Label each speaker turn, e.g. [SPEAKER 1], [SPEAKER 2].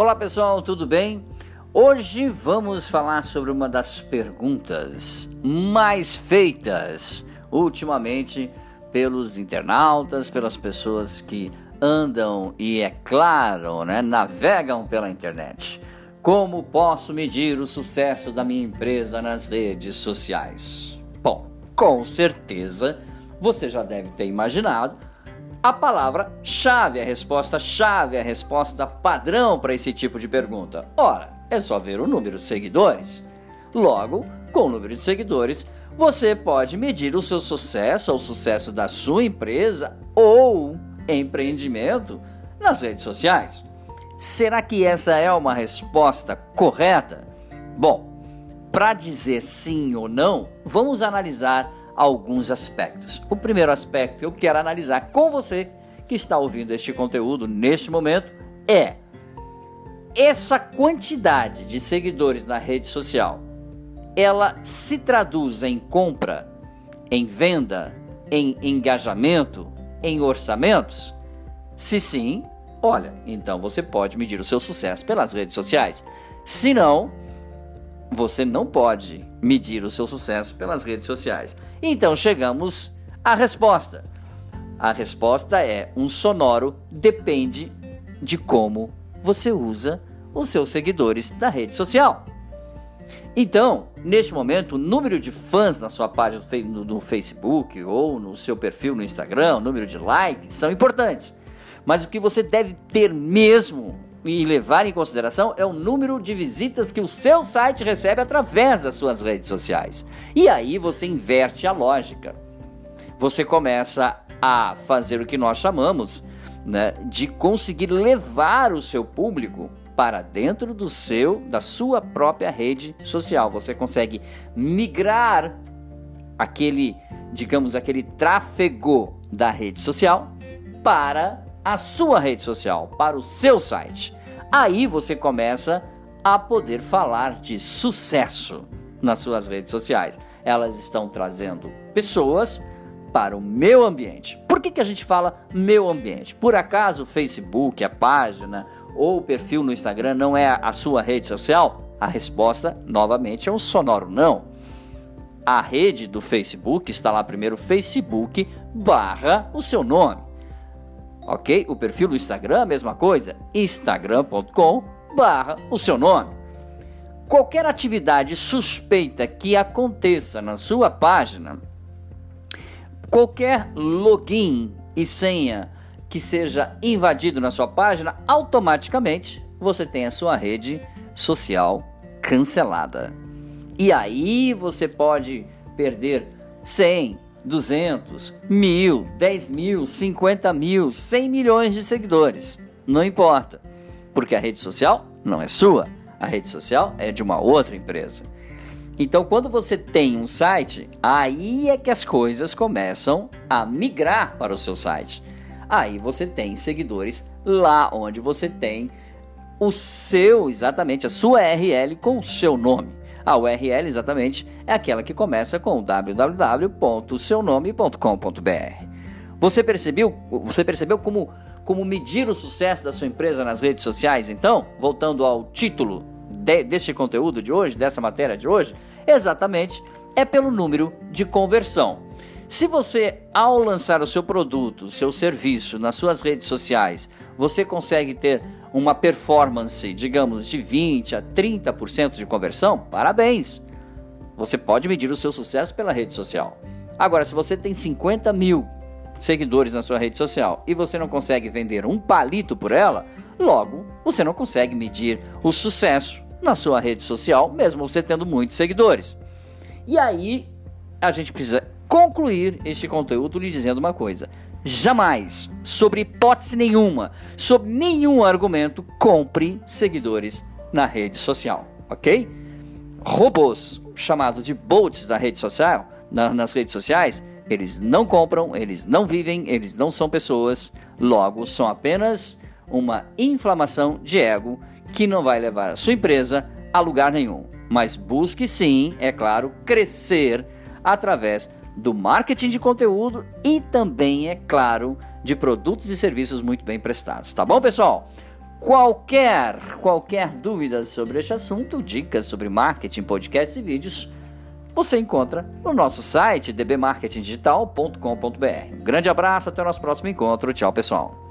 [SPEAKER 1] Olá pessoal, tudo bem? Hoje vamos falar sobre uma das perguntas mais feitas ultimamente pelos internautas, pelas pessoas que andam e, é claro, né, navegam pela internet. Como posso medir o sucesso da minha empresa nas redes sociais? Bom, com certeza você já deve ter imaginado a palavra-chave, a resposta-chave, a resposta padrão para esse tipo de pergunta? Ora, é só ver o número de seguidores. Logo, com o número de seguidores, você pode medir o seu sucesso ou o sucesso da sua empresa ou empreendimento nas redes sociais. Será que essa é uma resposta correta? Bom, para dizer sim ou não, vamos analisar alguns aspectos. O primeiro aspecto que eu quero analisar com você que está ouvindo este conteúdo neste momento é essa quantidade de seguidores na rede social. Ela se traduz em compra, em venda, em engajamento, em orçamentos? Se sim, olha, então você pode medir o seu sucesso pelas redes sociais. Se não, você não pode medir o seu sucesso pelas redes sociais. Então chegamos à resposta. A resposta é um sonoro depende de como você usa os seus seguidores da rede social. Então, neste momento, o número de fãs na sua página no Facebook ou no seu perfil no Instagram, o número de likes são importantes. Mas o que você deve ter mesmo e levar em consideração é o número de visitas que o seu site recebe através das suas redes sociais. E aí você inverte a lógica. Você começa a fazer o que nós chamamos né, de conseguir levar o seu público para dentro do seu, da sua própria rede social. Você consegue migrar aquele, digamos, aquele tráfego da rede social para a sua rede social, para o seu site. Aí você começa a poder falar de sucesso nas suas redes sociais. Elas estão trazendo pessoas para o meu ambiente. Por que, que a gente fala meu ambiente? Por acaso o Facebook, a página ou o perfil no Instagram não é a sua rede social? A resposta, novamente, é um sonoro não. A rede do Facebook está lá primeiro, Facebook barra o seu nome ok? O perfil do Instagram, a mesma coisa, instagram.com barra o seu nome. Qualquer atividade suspeita que aconteça na sua página, qualquer login e senha que seja invadido na sua página, automaticamente você tem a sua rede social cancelada. E aí você pode perder 100, 200, mil, 10 mil, 50 mil, 100 milhões de seguidores. Não importa, porque a rede social não é sua, a rede social é de uma outra empresa. Então, quando você tem um site, aí é que as coisas começam a migrar para o seu site. Aí você tem seguidores lá onde você tem o seu, exatamente, a sua URL com o seu nome. A URL exatamente é aquela que começa com www.seunome.com.br. Você percebeu, você percebeu como, como medir o sucesso da sua empresa nas redes sociais? Então, voltando ao título de, deste conteúdo de hoje, dessa matéria de hoje, exatamente é pelo número de conversão. Se você, ao lançar o seu produto, o seu serviço nas suas redes sociais, você consegue ter uma performance, digamos, de 20 a 30% de conversão, parabéns! Você pode medir o seu sucesso pela rede social. Agora, se você tem 50 mil seguidores na sua rede social e você não consegue vender um palito por ela, logo você não consegue medir o sucesso na sua rede social, mesmo você tendo muitos seguidores. E aí a gente precisa concluir este conteúdo lhe dizendo uma coisa: jamais, sobre hipótese nenhuma, sob nenhum argumento, compre seguidores na rede social, ok? Robôs, chamados de bots na rede social, na, nas redes sociais, eles não compram, eles não vivem, eles não são pessoas, logo são apenas uma inflamação de ego que não vai levar a sua empresa a lugar nenhum. Mas busque sim, é claro, crescer através do marketing de conteúdo e também, é claro, de produtos e serviços muito bem prestados. Tá bom, pessoal? Qualquer, qualquer dúvida sobre este assunto, dicas sobre marketing, podcasts e vídeos, você encontra no nosso site dbmarketingdigital.com.br. Um grande abraço, até o nosso próximo encontro. Tchau, pessoal.